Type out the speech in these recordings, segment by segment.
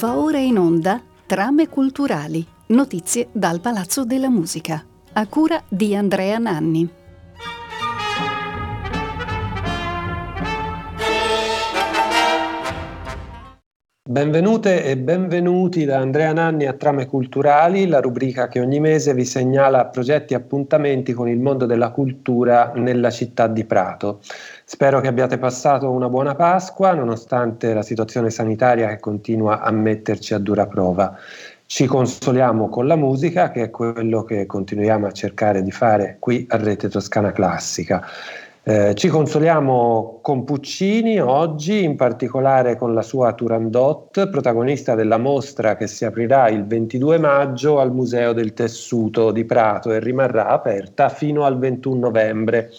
Va ora in onda Trame culturali, notizie dal Palazzo della Musica, a cura di Andrea Nanni. Benvenute e benvenuti da Andrea Nanni a Trame Culturali, la rubrica che ogni mese vi segnala progetti e appuntamenti con il mondo della cultura nella città di Prato. Spero che abbiate passato una buona Pasqua, nonostante la situazione sanitaria che continua a metterci a dura prova. Ci consoliamo con la musica, che è quello che continuiamo a cercare di fare qui a Rete Toscana Classica. Eh, ci consoliamo con Puccini oggi, in particolare con la sua Turandot, protagonista della mostra che si aprirà il 22 maggio al Museo del Tessuto di Prato e rimarrà aperta fino al 21 novembre.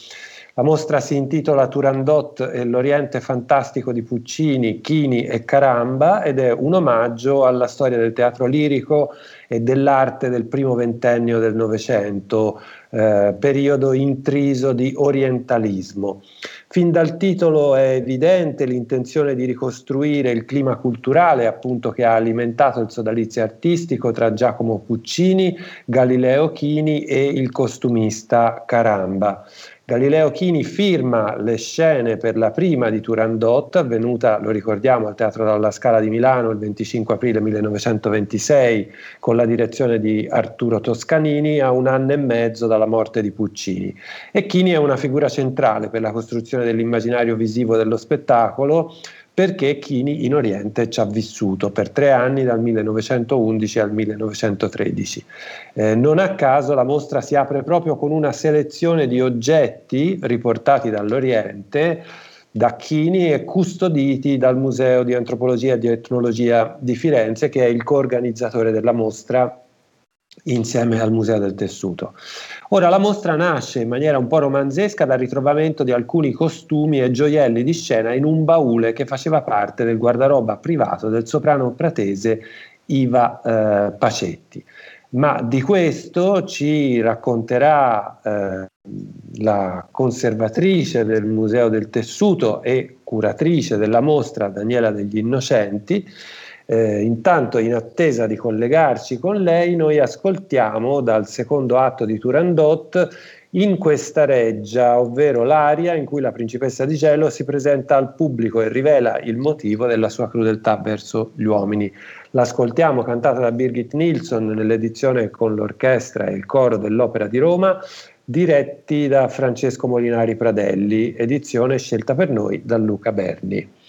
La mostra si intitola Turandot e l'Oriente fantastico di Puccini, Chini e Caramba ed è un omaggio alla storia del teatro lirico e dell'arte del primo ventennio del Novecento, eh, periodo intriso di orientalismo. Fin dal titolo è evidente l'intenzione di ricostruire il clima culturale appunto che ha alimentato il sodalizio artistico tra Giacomo Puccini, Galileo Chini e il costumista Caramba. Galileo Chini firma le scene per la prima di Turandot, avvenuta, lo ricordiamo, al Teatro dalla Scala di Milano il 25 aprile 1926, con la direzione di Arturo Toscanini, a un anno e mezzo dalla morte di Puccini. E Chini è una figura centrale per la costruzione dell'immaginario visivo dello spettacolo, perché Chini in Oriente ci ha vissuto per tre anni dal 1911 al 1913. Eh, non a caso la mostra si apre proprio con una selezione di oggetti riportati dall'Oriente da Chini e custoditi dal Museo di Antropologia e di Etnologia di Firenze, che è il coorganizzatore della mostra insieme al Museo del Tessuto. Ora la mostra nasce in maniera un po' romanzesca dal ritrovamento di alcuni costumi e gioielli di scena in un baule che faceva parte del guardaroba privato del soprano pratese Iva eh, Pacetti. Ma di questo ci racconterà eh, la conservatrice del Museo del Tessuto e curatrice della mostra Daniela degli Innocenti, eh, intanto, in attesa di collegarci con lei, noi ascoltiamo dal secondo atto di Turandot in questa reggia, ovvero l'aria in cui la principessa di cielo si presenta al pubblico e rivela il motivo della sua crudeltà verso gli uomini. L'ascoltiamo cantata da Birgit Nilsson nell'edizione con l'orchestra e il coro dell'Opera di Roma, diretti da Francesco Molinari Pradelli, edizione scelta per noi da Luca Berni.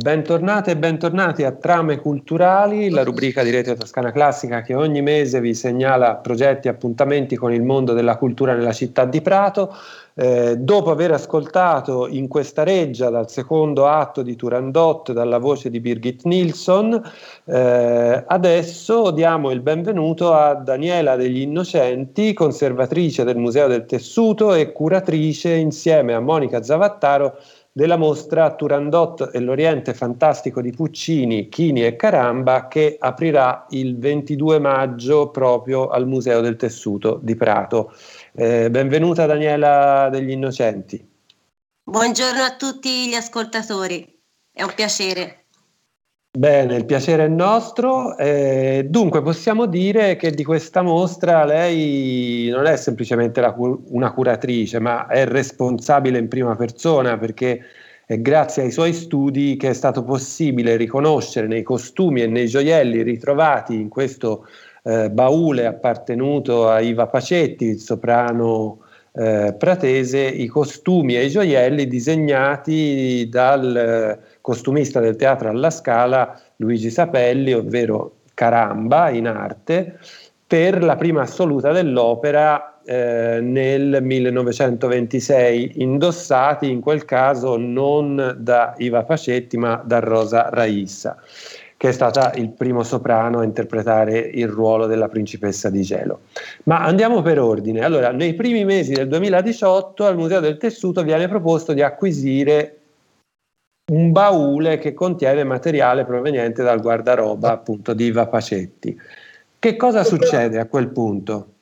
Bentornate e bentornati a Trame Culturali, la rubrica di Rete Toscana Classica che ogni mese vi segnala progetti e appuntamenti con il mondo della cultura nella città di Prato. Eh, dopo aver ascoltato in questa reggia dal secondo atto di Turandot dalla voce di Birgit Nilsson, eh, adesso diamo il benvenuto a Daniela degli Innocenti, conservatrice del Museo del Tessuto e curatrice insieme a Monica Zavattaro della mostra Turandot e l'Oriente fantastico di Puccini, Chini e Caramba che aprirà il 22 maggio proprio al Museo del Tessuto di Prato. Eh, benvenuta Daniela degli Innocenti. Buongiorno a tutti gli ascoltatori, è un piacere. Bene, il piacere è nostro. Eh, dunque, possiamo dire che di questa mostra lei non è semplicemente cu- una curatrice, ma è responsabile in prima persona perché è grazie ai suoi studi che è stato possibile riconoscere nei costumi e nei gioielli ritrovati in questo eh, baule appartenuto a Iva Pacetti, il soprano eh, pratese, i costumi e i gioielli disegnati dal costumista del teatro alla Scala Luigi Sapelli, ovvero Caramba in arte, per la prima assoluta dell'opera eh, nel 1926, indossati in quel caso non da Iva Pacetti ma da Rosa Raissa che è stata il primo soprano a interpretare il ruolo della principessa di gelo. Ma andiamo per ordine. Allora, nei primi mesi del 2018 al Museo del Tessuto viene proposto di acquisire un baule che contiene materiale proveniente dal guardaroba appunto di Iva Pacetti. Che cosa succede a quel punto?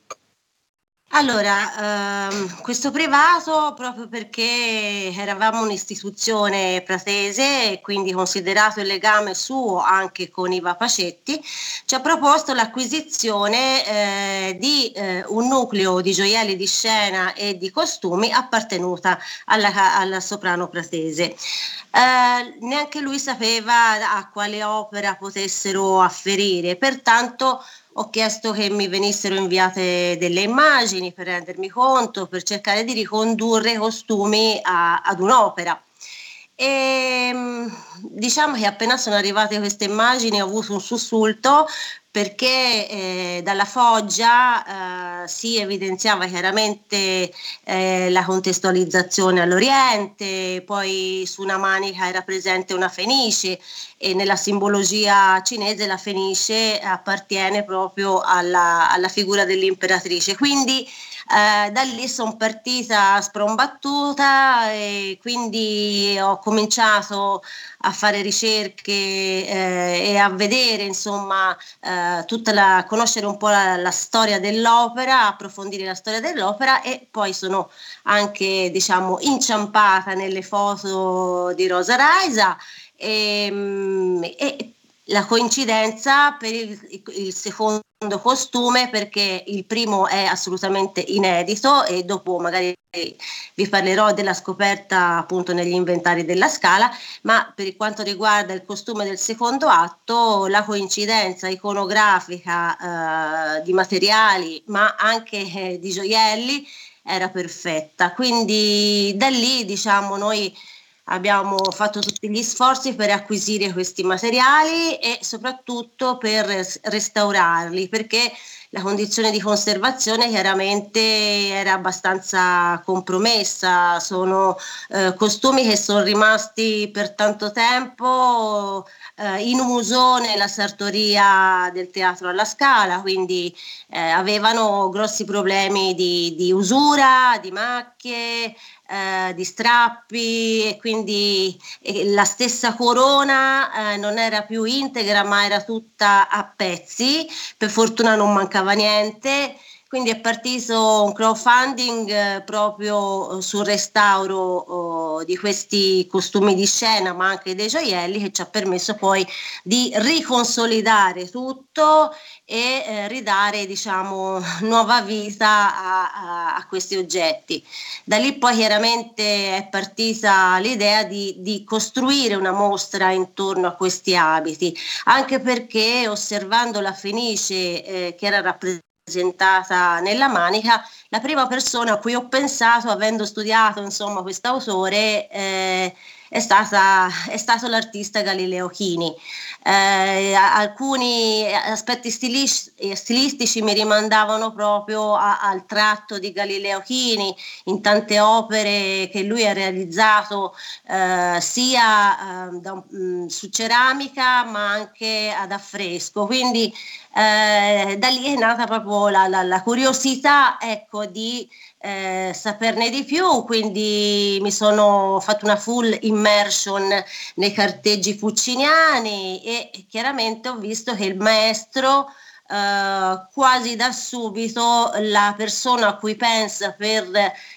Allora, ehm, questo privato, proprio perché eravamo un'istituzione pratese e quindi considerato il legame suo anche con Iva Pacetti, ci ha proposto l'acquisizione eh, di eh, un nucleo di gioielli di scena e di costumi appartenuta alla, alla soprano pratese. Eh, neanche lui sapeva a quale opera potessero afferire, pertanto ho chiesto che mi venissero inviate delle immagini per rendermi conto, per cercare di ricondurre i costumi a, ad un'opera. E ehm, diciamo che appena sono arrivate queste immagini ho avuto un sussulto perché eh, dalla foggia eh, si evidenziava chiaramente eh, la contestualizzazione all'Oriente, poi su una manica era presente una fenice e nella simbologia cinese la fenice appartiene proprio alla, alla figura dell'imperatrice. Quindi eh, da lì sono partita sprombattuta e quindi ho cominciato a fare ricerche eh, e a vedere insomma eh, tutta la, conoscere un po' la, la, storia dell'opera, approfondire la storia dell'opera e poi sono anche diciamo inciampata nelle foto di Rosa Raisa e, mm, e la coincidenza per il, il, secondo costume perché il primo è assolutamente inedito e dopo magari vi parlerò della scoperta appunto negli inventari della scala, ma per quanto riguarda il costume del secondo atto la coincidenza iconografica eh, di materiali ma anche eh, di gioielli era perfetta. Quindi da lì diciamo noi abbiamo fatto tutti gli sforzi per acquisire questi materiali e soprattutto per restaurarli perché la condizione di conservazione chiaramente era abbastanza compromessa, sono eh, costumi che sono rimasti per tanto tempo eh, in uso nella sartoria del teatro alla Scala, quindi eh, avevano grossi problemi di, di usura, di macchie, eh, di strappi e quindi eh, la stessa corona eh, non era più integra ma era tutta a pezzi, per fortuna non mancava niente. Quindi è partito un crowdfunding eh, proprio sul restauro oh, di questi costumi di scena, ma anche dei gioielli, che ci ha permesso poi di riconsolidare tutto e eh, ridare diciamo, nuova vita a, a, a, questi oggetti. Da lì poi chiaramente è partita l'idea di, di, costruire una mostra intorno a questi abiti, anche perché osservando la Fenice eh, che era rappresentata nella manica, la prima persona a cui ho pensato, avendo studiato insomma quest'autore, eh, è, stata, è stato l'artista Galileo Chini. Eh, alcuni aspetti stilistici mi rimandavano proprio a, al tratto di Galileo Chini in tante opere che lui ha realizzato eh, sia eh, da, mh, mm, su ceramica ma anche ad affresco. Quindi eh, da lì è nata proprio la, la, la curiosità ecco, di eh, saperne di più, quindi mi sono fatto una full immersion nei carteggi pucciniani e chiaramente ho visto che il maestro Uh, quasi da subito la persona a cui pensa per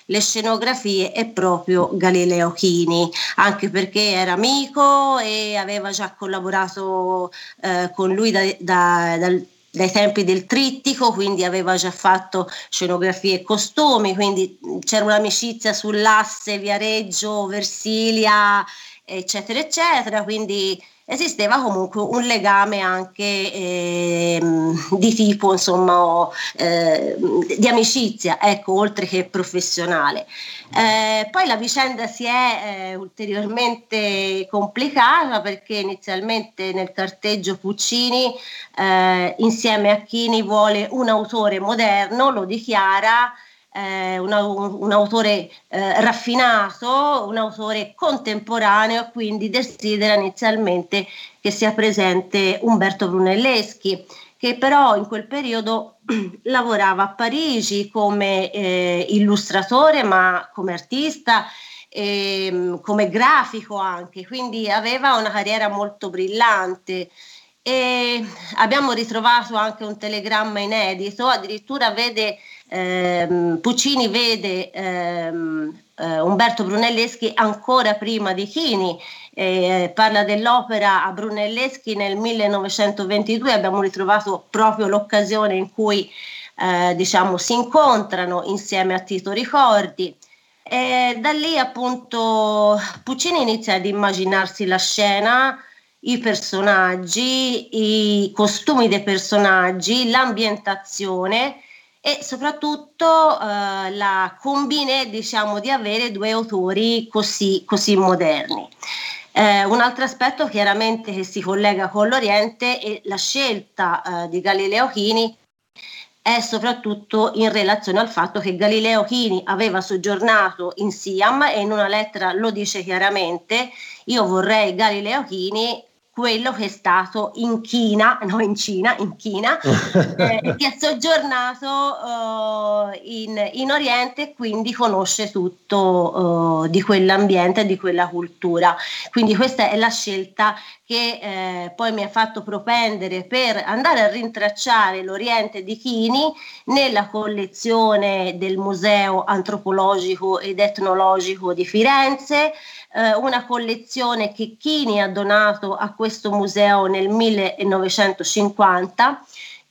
le scenografie è proprio Galileo Chini, anche perché era amico e aveva già collaborato uh, con lui da, da, dal dai tempi del trittico, quindi aveva già fatto scenografie e costumi, quindi c'era un'amicizia sull'asse Viareggio, Versilia, eccetera, eccetera, quindi esisteva comunque un legame anche eh, di tipo insomma eh, di amicizia ecco oltre che professionale. Eh, poi la vicenda si è eh, ulteriormente complicata perché inizialmente nel carteggio Puccini eh, insieme a Chini vuole un autore moderno lo dichiara eh, un, un, autore eh, raffinato, un autore contemporaneo, quindi desidera inizialmente che sia presente Umberto Brunelleschi, che però in quel periodo lavorava a Parigi come eh, illustratore, ma come artista. Ehm, come grafico anche, quindi aveva una carriera molto brillante e abbiamo ritrovato anche un telegramma inedito, addirittura vede ehm, Puccini vede ehm, eh, Umberto Brunelleschi ancora prima di Chini, eh, parla dell'opera a Brunelleschi nel 1922, abbiamo ritrovato proprio l'occasione in cui eh, diciamo, si incontrano insieme a Tito Ricordi. E da lì appunto Puccini inizia ad immaginarsi la scena, i personaggi, i costumi dei personaggi, l'ambientazione e soprattutto eh, la combine diciamo di avere due autori così, così moderni. Eh, un altro aspetto chiaramente che si collega con l'Oriente è la scelta eh, di Galileo Chini è soprattutto in relazione al fatto che Galileo Chini aveva soggiornato in Siam e in una lettera lo dice chiaramente, io vorrei Galileo Chini quello che è stato in China, no in Cina, in China, eh, che ha soggiornato uh, in, in, Oriente e quindi conosce tutto uh, di quell'ambiente e di quella cultura. Quindi questa è la scelta che eh, poi mi ha fatto propendere per andare a rintracciare l'Oriente di Chini nella collezione del Museo Antropologico ed Etnologico di Firenze, eh, una collezione che Chini ha donato a questo museo nel 1950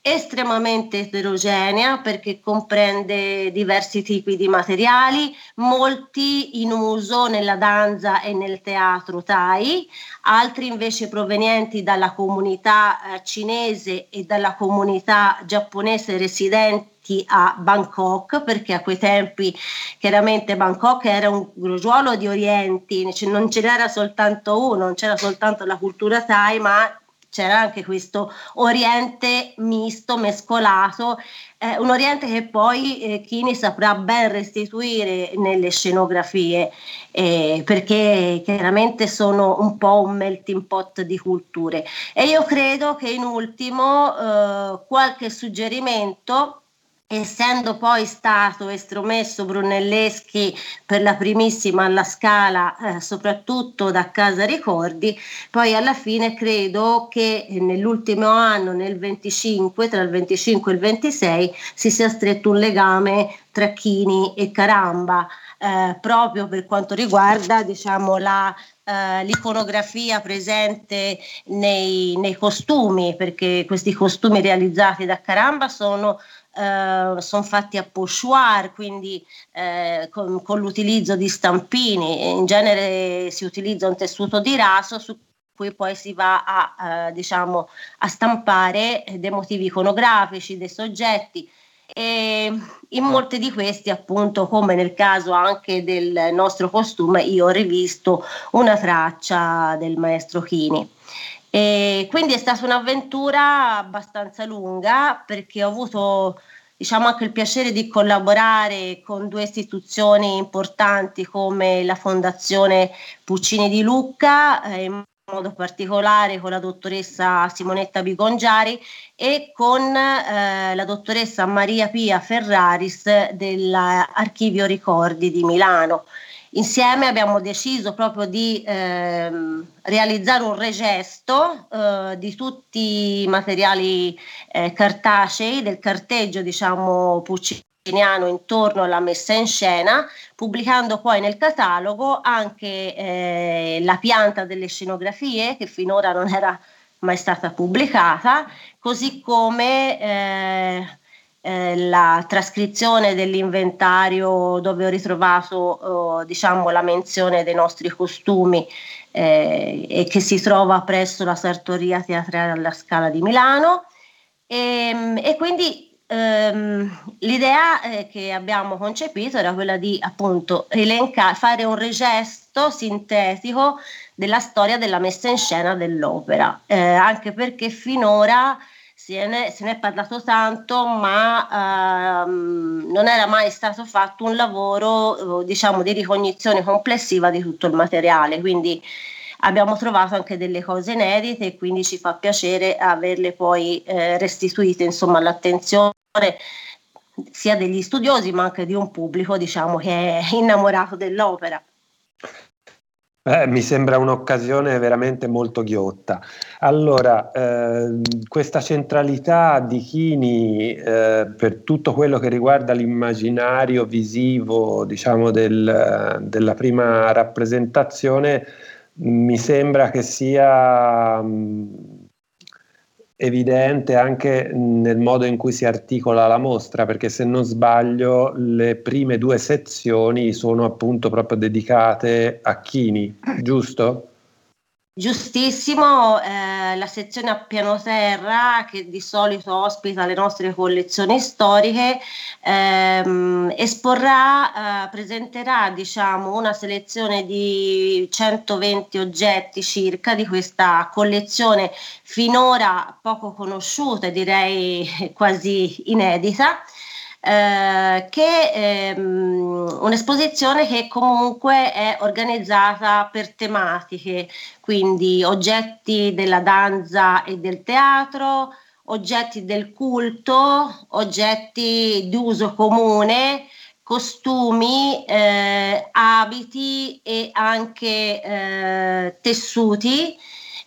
estremamente eterogenea perché comprende diversi tipi di materiali, molti in uso nella danza e nel teatro Thai, altri invece provenienti dalla comunità eh, cinese e dalla comunità giapponese residenti a Bangkok perché a quei tempi chiaramente Bangkok era un grugiuolo di orienti, cioè non ce n'era soltanto uno, non c'era soltanto la cultura Thai ma c'era anche questo Oriente misto, mescolato, eh, un Oriente che poi eh, Chini saprà ben restituire nelle scenografie, eh, perché chiaramente sono un po' un melting pot di culture. E io credo che in ultimo eh, qualche suggerimento essendo poi stato estromesso Brunelleschi per la primissima alla Scala, eh, soprattutto da Casa Ricordi, poi alla fine credo che nell'ultimo anno, nel 25, tra il 25 e il 26, si sia stretto un legame tra Chini e Caramba, eh, proprio per quanto riguarda diciamo, la, Uh, l'iconografia presente nei, nei, costumi, perché questi costumi realizzati da Caramba sono eh, sono fatti a pochoir, quindi eh, con, con, l'utilizzo di stampini. In genere si utilizza un tessuto di raso su cui poi si va a, eh, diciamo, a stampare dei motivi iconografici, dei soggetti. E in molti di questi, appunto, come nel caso anche del nostro costume, io ho rivisto una traccia del maestro Chini. E quindi è stata un'avventura abbastanza lunga perché ho avuto diciamo anche il piacere di collaborare con due istituzioni importanti come la Fondazione Puccini di Lucca, eh, in modo particolare con la dottoressa Simonetta Bigongiari e con eh, la dottoressa Maria Pia Ferraris dell'Archivio Ricordi di Milano. Insieme abbiamo deciso proprio di ehm, realizzare un regesto eh, di tutti i materiali eh, cartacei, del carteggio diciamo intorno alla messa in scena, pubblicando poi nel catalogo anche eh, la pianta delle scenografie che finora non era mai stata pubblicata, così come eh, eh, la trascrizione dell'inventario dove ho ritrovato eh, diciamo, la menzione dei nostri costumi eh, e che si trova presso la Sartoria Teatrale alla Scala di Milano. E, ehm, e quindi ehm, l'idea eh, che abbiamo concepito era quella di appunto elencare, fare un regesto sintetico della storia della messa in scena dell'opera, eh, anche perché finora se ne, se ne, è parlato tanto, ma ehm, non era mai stato fatto un lavoro eh, diciamo, di ricognizione complessiva di tutto il materiale. Quindi abbiamo trovato anche delle cose inedite e quindi ci fa piacere averle poi eh, restituite insomma, all'attenzione sia degli studiosi ma anche di un pubblico diciamo, che è innamorato dell'opera. Eh, mi sembra un'occasione veramente molto ghiotta. Allora, eh, questa centralità di Chini eh, per tutto quello che riguarda l'immaginario visivo, diciamo, del, della prima rappresentazione, mi sembra che sia mh, evidente anche nel modo in cui si articola la mostra, perché se non sbaglio le prime due sezioni sono appunto proprio dedicate a Chini, giusto? Giustissimo, eh, la sezione a piano terra che di solito ospita le nostre collezioni storiche ehm, esporrà, eh, presenterà diciamo, una selezione di 120 oggetti circa di questa collezione finora poco conosciuta e direi quasi inedita eh, che è um, un'esposizione che comunque è organizzata per tematiche, quindi oggetti della danza e del teatro, oggetti del culto, oggetti di uso comune, costumi, eh, abiti e anche eh, tessuti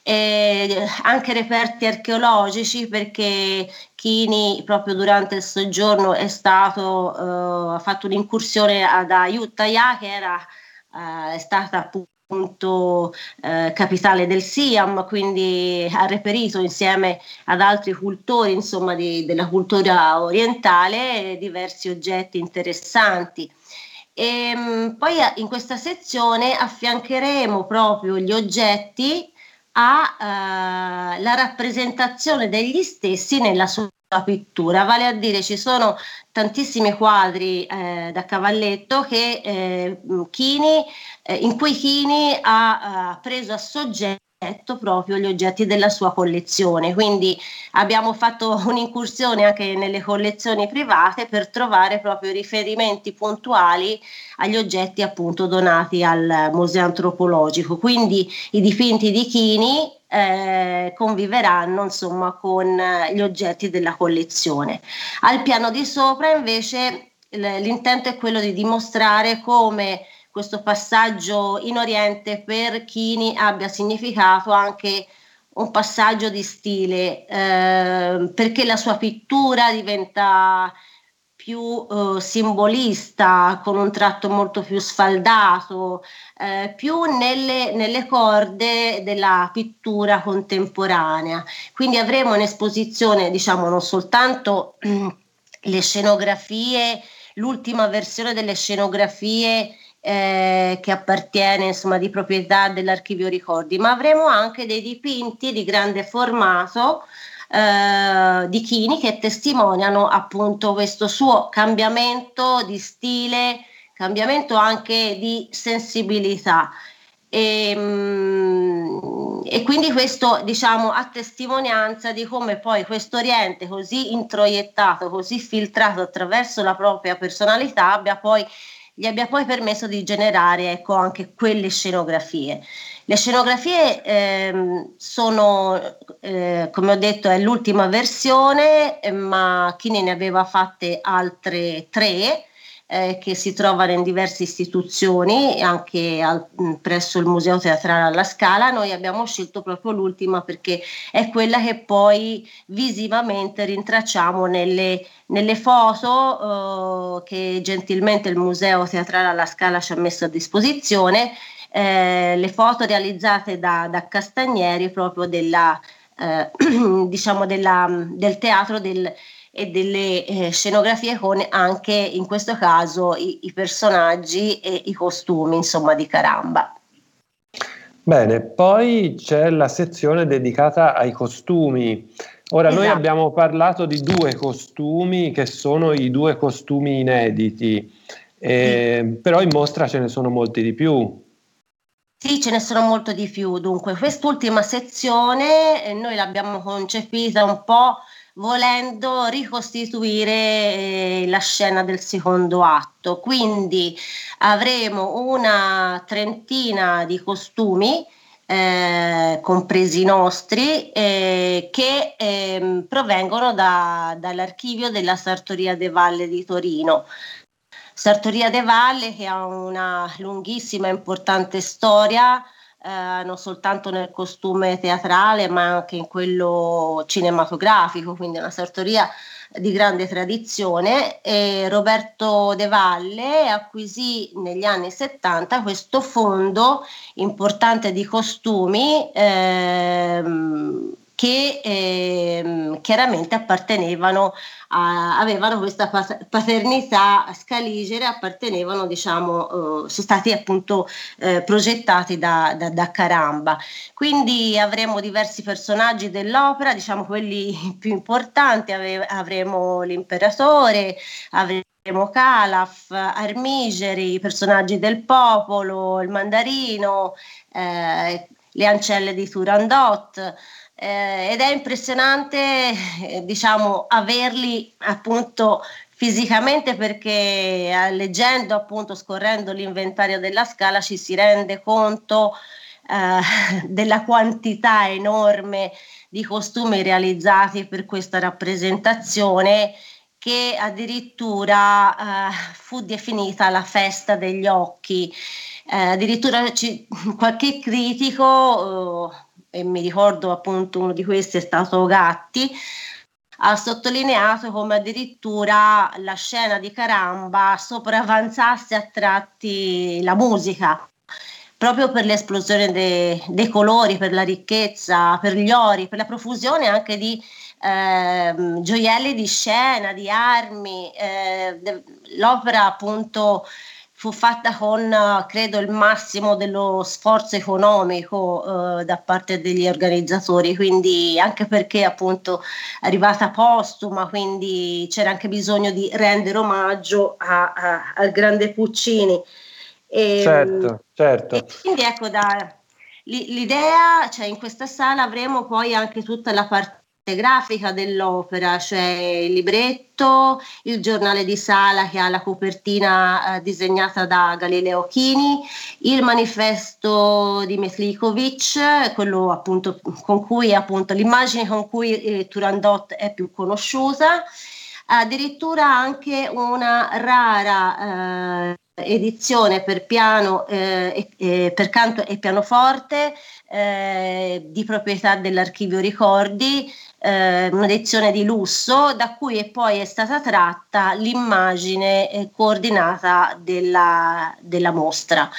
eh, anche reperti archeologici perché Chini proprio durante il soggiorno è stato, eh, ha fatto un'incursione ad Ayutthaya che era, eh, è stata appunto eh, capitale del Siam, quindi ha reperito insieme ad altri cultori insomma, di, della cultura orientale diversi oggetti interessanti. E, ehm, poi in questa sezione affiancheremo proprio gli oggetti alla eh, rappresentazione degli stessi nella sua pittura, vale a dire ci sono tantissimi quadri eh, da cavalletto che, eh, Chini, eh, in cui Chini ha, ha preso a soggetto proprio gli oggetti della sua collezione. Quindi abbiamo fatto un'incursione anche nelle collezioni private per trovare proprio riferimenti puntuali agli oggetti appunto donati al Museo Antropologico. Quindi i dipinti di Chini eh, conviveranno insomma con gli oggetti della collezione. Al piano di sopra invece l'intento è quello di dimostrare come questo passaggio in Oriente per Chini abbia significato anche un passaggio di stile, eh, perché la sua pittura diventa più eh, simbolista, con un tratto molto più sfaldato, eh, più nelle, nelle, corde della pittura contemporanea. Quindi avremo un'esposizione, diciamo, non soltanto le scenografie, l'ultima versione delle scenografie eh, che appartiene insomma di proprietà dell'archivio ricordi, ma avremo anche dei dipinti di grande formato eh, di Chini che testimoniano appunto questo suo cambiamento di stile, cambiamento anche di sensibilità. E, ehm, e, quindi questo diciamo a testimonianza di come poi questo Oriente così introiettato, così filtrato attraverso la propria personalità abbia poi, gli abbia poi permesso di generare ecco, anche quelle scenografie. Le scenografie ehm, sono, eh, come ho detto, è l'ultima versione, ma Chini ne aveva fatte altre tre eh, che si trovano in diverse istituzioni, anche al, mm, presso il Museo Teatrale alla Scala. Noi abbiamo scelto proprio l'ultima perché è quella che poi visivamente rintracciamo nelle, nelle foto eh, che gentilmente il Museo Teatrale alla Scala ci ha messo a disposizione. Eh, le foto realizzate da, da Castagneri proprio della, eh, diciamo della, del teatro del, e delle eh, scenografie con anche in questo caso i, i personaggi e i costumi insomma di Caramba. Bene, poi c'è la sezione dedicata ai costumi. Ora esatto. noi abbiamo parlato di due costumi che sono i due costumi inediti, eh, sì. però in mostra ce ne sono molti di più. Sì, ce ne sono molto di più. Dunque, quest'ultima sezione eh, noi l'abbiamo concepita un po' volendo ricostituire eh, la scena del secondo atto. Quindi avremo una trentina di costumi. Eh, compresi i nostri, eh, che eh, provengono da, dall'archivio della Sartoria de Valle di Torino. Sartoria de Valle che ha una lunghissima e importante storia eh, non soltanto nel costume teatrale ma anche in quello cinematografico, quindi una sartoria di grande tradizione. E Roberto De Valle acquisì negli anni 70 questo fondo importante di costumi ehm, che ehm, chiaramente appartenevano a, avevano questa paternità scaligere, appartenevano, diciamo, eh, sono stati appunto eh, progettati da, da, da, Caramba. Quindi avremo diversi personaggi dell'opera, diciamo quelli più importanti, ave, avremo l'imperatore, avremo Calaf, Armigeri, i personaggi del popolo, il mandarino, eh, le ancelle di Turandot eh, ed è impressionante eh, diciamo averli appunto fisicamente perché eh, leggendo appunto scorrendo l'inventario della scala ci si rende conto eh, della quantità enorme di costumi realizzati per questa rappresentazione che addirittura eh, fu definita la festa degli occhi. Eh, addirittura ci, qualche critico e mi ricordo appunto uno di questi è stato Gatti, ha sottolineato come addirittura la scena di Caramba sopravanzasse a tratti la musica, proprio per l'esplosione de, dei colori, per la ricchezza, per gli ori, per la profusione anche di eh, gioielli di scena, di armi. Eh, de, l'opera appunto fu fatta con, credo, il massimo dello sforzo economico eh, da parte degli organizzatori, quindi anche perché appunto è arrivata postuma, quindi c'era anche bisogno di rendere omaggio a, a, al grande Puccini. E, certo, certo. E quindi ecco, da, l'idea, cioè in questa sala avremo poi anche tutta la parte grafica dell'opera, cioè il libretto, il giornale di sala che ha la copertina eh, disegnata da Galileo Chini, il manifesto di Metlikovic, quello appunto con cui appunto l'immagine con cui eh, Turandot è più conosciuta, addirittura anche una rara eh, edizione per piano, eh, e, per canto e pianoforte eh, di proprietà dell'archivio ricordi eh, un'edizione di lusso da cui è poi è stata tratta l'immagine eh, coordinata della, della mostra.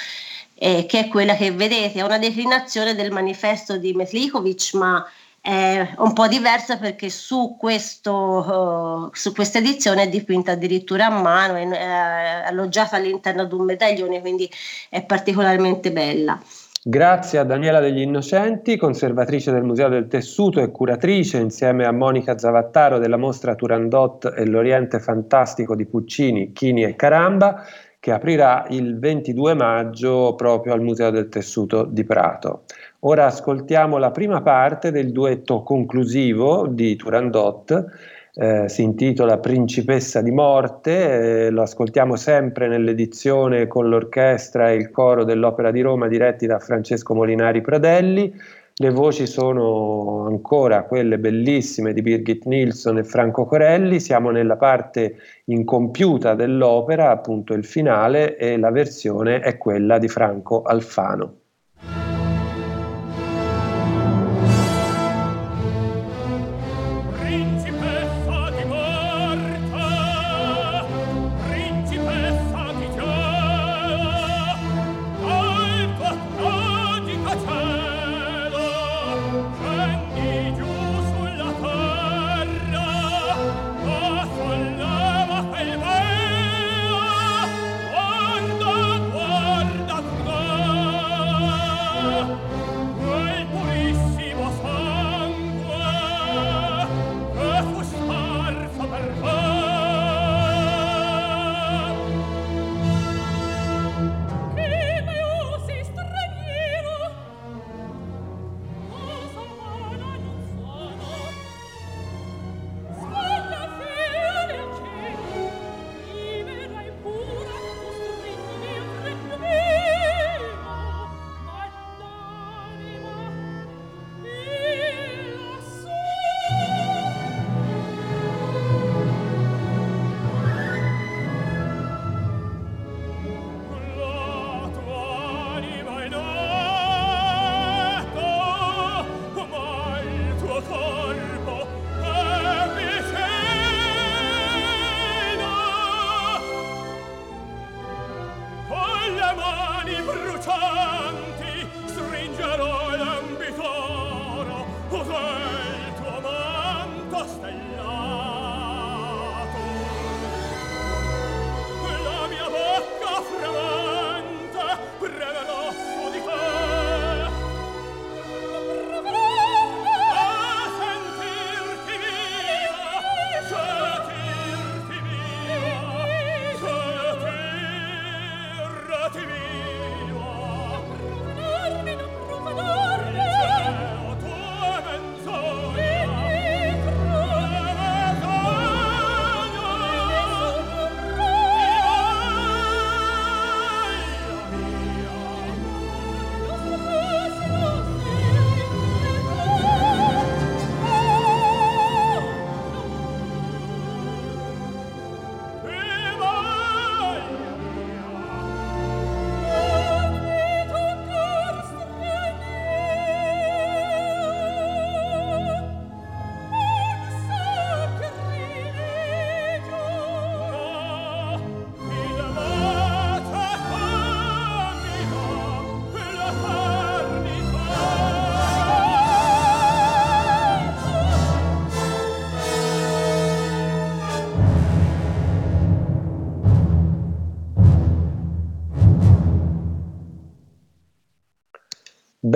Eh, che è quella che vedete, è una declinazione del manifesto di Metlikovic, ma è un po' diversa perché su, questo, uh, su questa edizione è dipinta addirittura a mano, è, è alloggiata all'interno di un medaglione, quindi è particolarmente bella. Grazie a Daniela degli Innocenti, conservatrice del Museo del Tessuto e curatrice insieme a Monica Zavattaro della mostra Turandot e l'Oriente Fantastico di Puccini, Chini e Caramba, che aprirà il 22 maggio proprio al Museo del Tessuto di Prato. Ora ascoltiamo la prima parte del duetto conclusivo di Turandot eh, si intitola Principessa di Morte, eh, lo ascoltiamo sempre nell'edizione con l'orchestra e il coro dell'Opera di Roma diretti da Francesco Molinari Pradelli. Le voci sono ancora quelle bellissime di Birgit Nilsson e Franco Corelli, siamo nella parte incompiuta dell'opera, appunto il finale, e la versione è quella di Franco Alfano.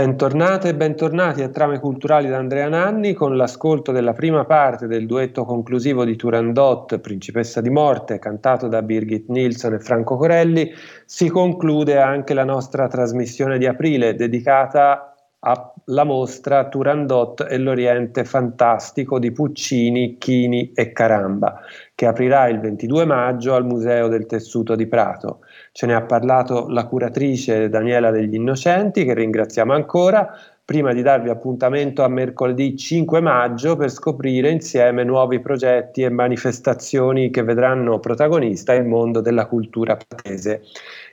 Bentornate e bentornati a Trame Culturali da Andrea Nanni con l'ascolto della prima parte del duetto conclusivo di Turandot, Principessa di Morte, cantato da Birgit Nilsson e Franco Corelli. Si conclude anche la nostra trasmissione di aprile dedicata alla mostra Turandot e l'Oriente Fantastico di Puccini, Chini e Caramba, che aprirà il 22 maggio al Museo del Tessuto di Prato. Ce ne ha parlato la curatrice Daniela degli Innocenti, che ringraziamo ancora, prima di darvi appuntamento a mercoledì 5 maggio per scoprire insieme nuovi progetti e manifestazioni che vedranno protagonista il mondo della cultura patese.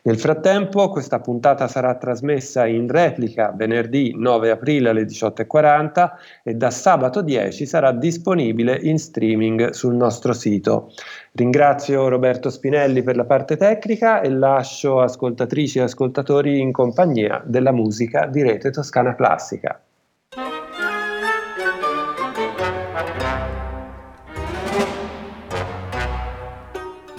Nel frattempo questa puntata sarà trasmessa in replica venerdì 9 aprile alle 18.40 e da sabato 10 sarà disponibile in streaming sul nostro sito. Ringrazio Roberto Spinelli per la parte tecnica e lascio ascoltatrici e ascoltatori in compagnia della musica di Rete Toscana Classica.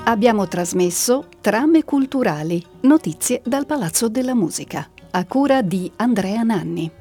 Abbiamo trasmesso Trame culturali, notizie dal Palazzo della Musica. a cura di Andrea Nanni.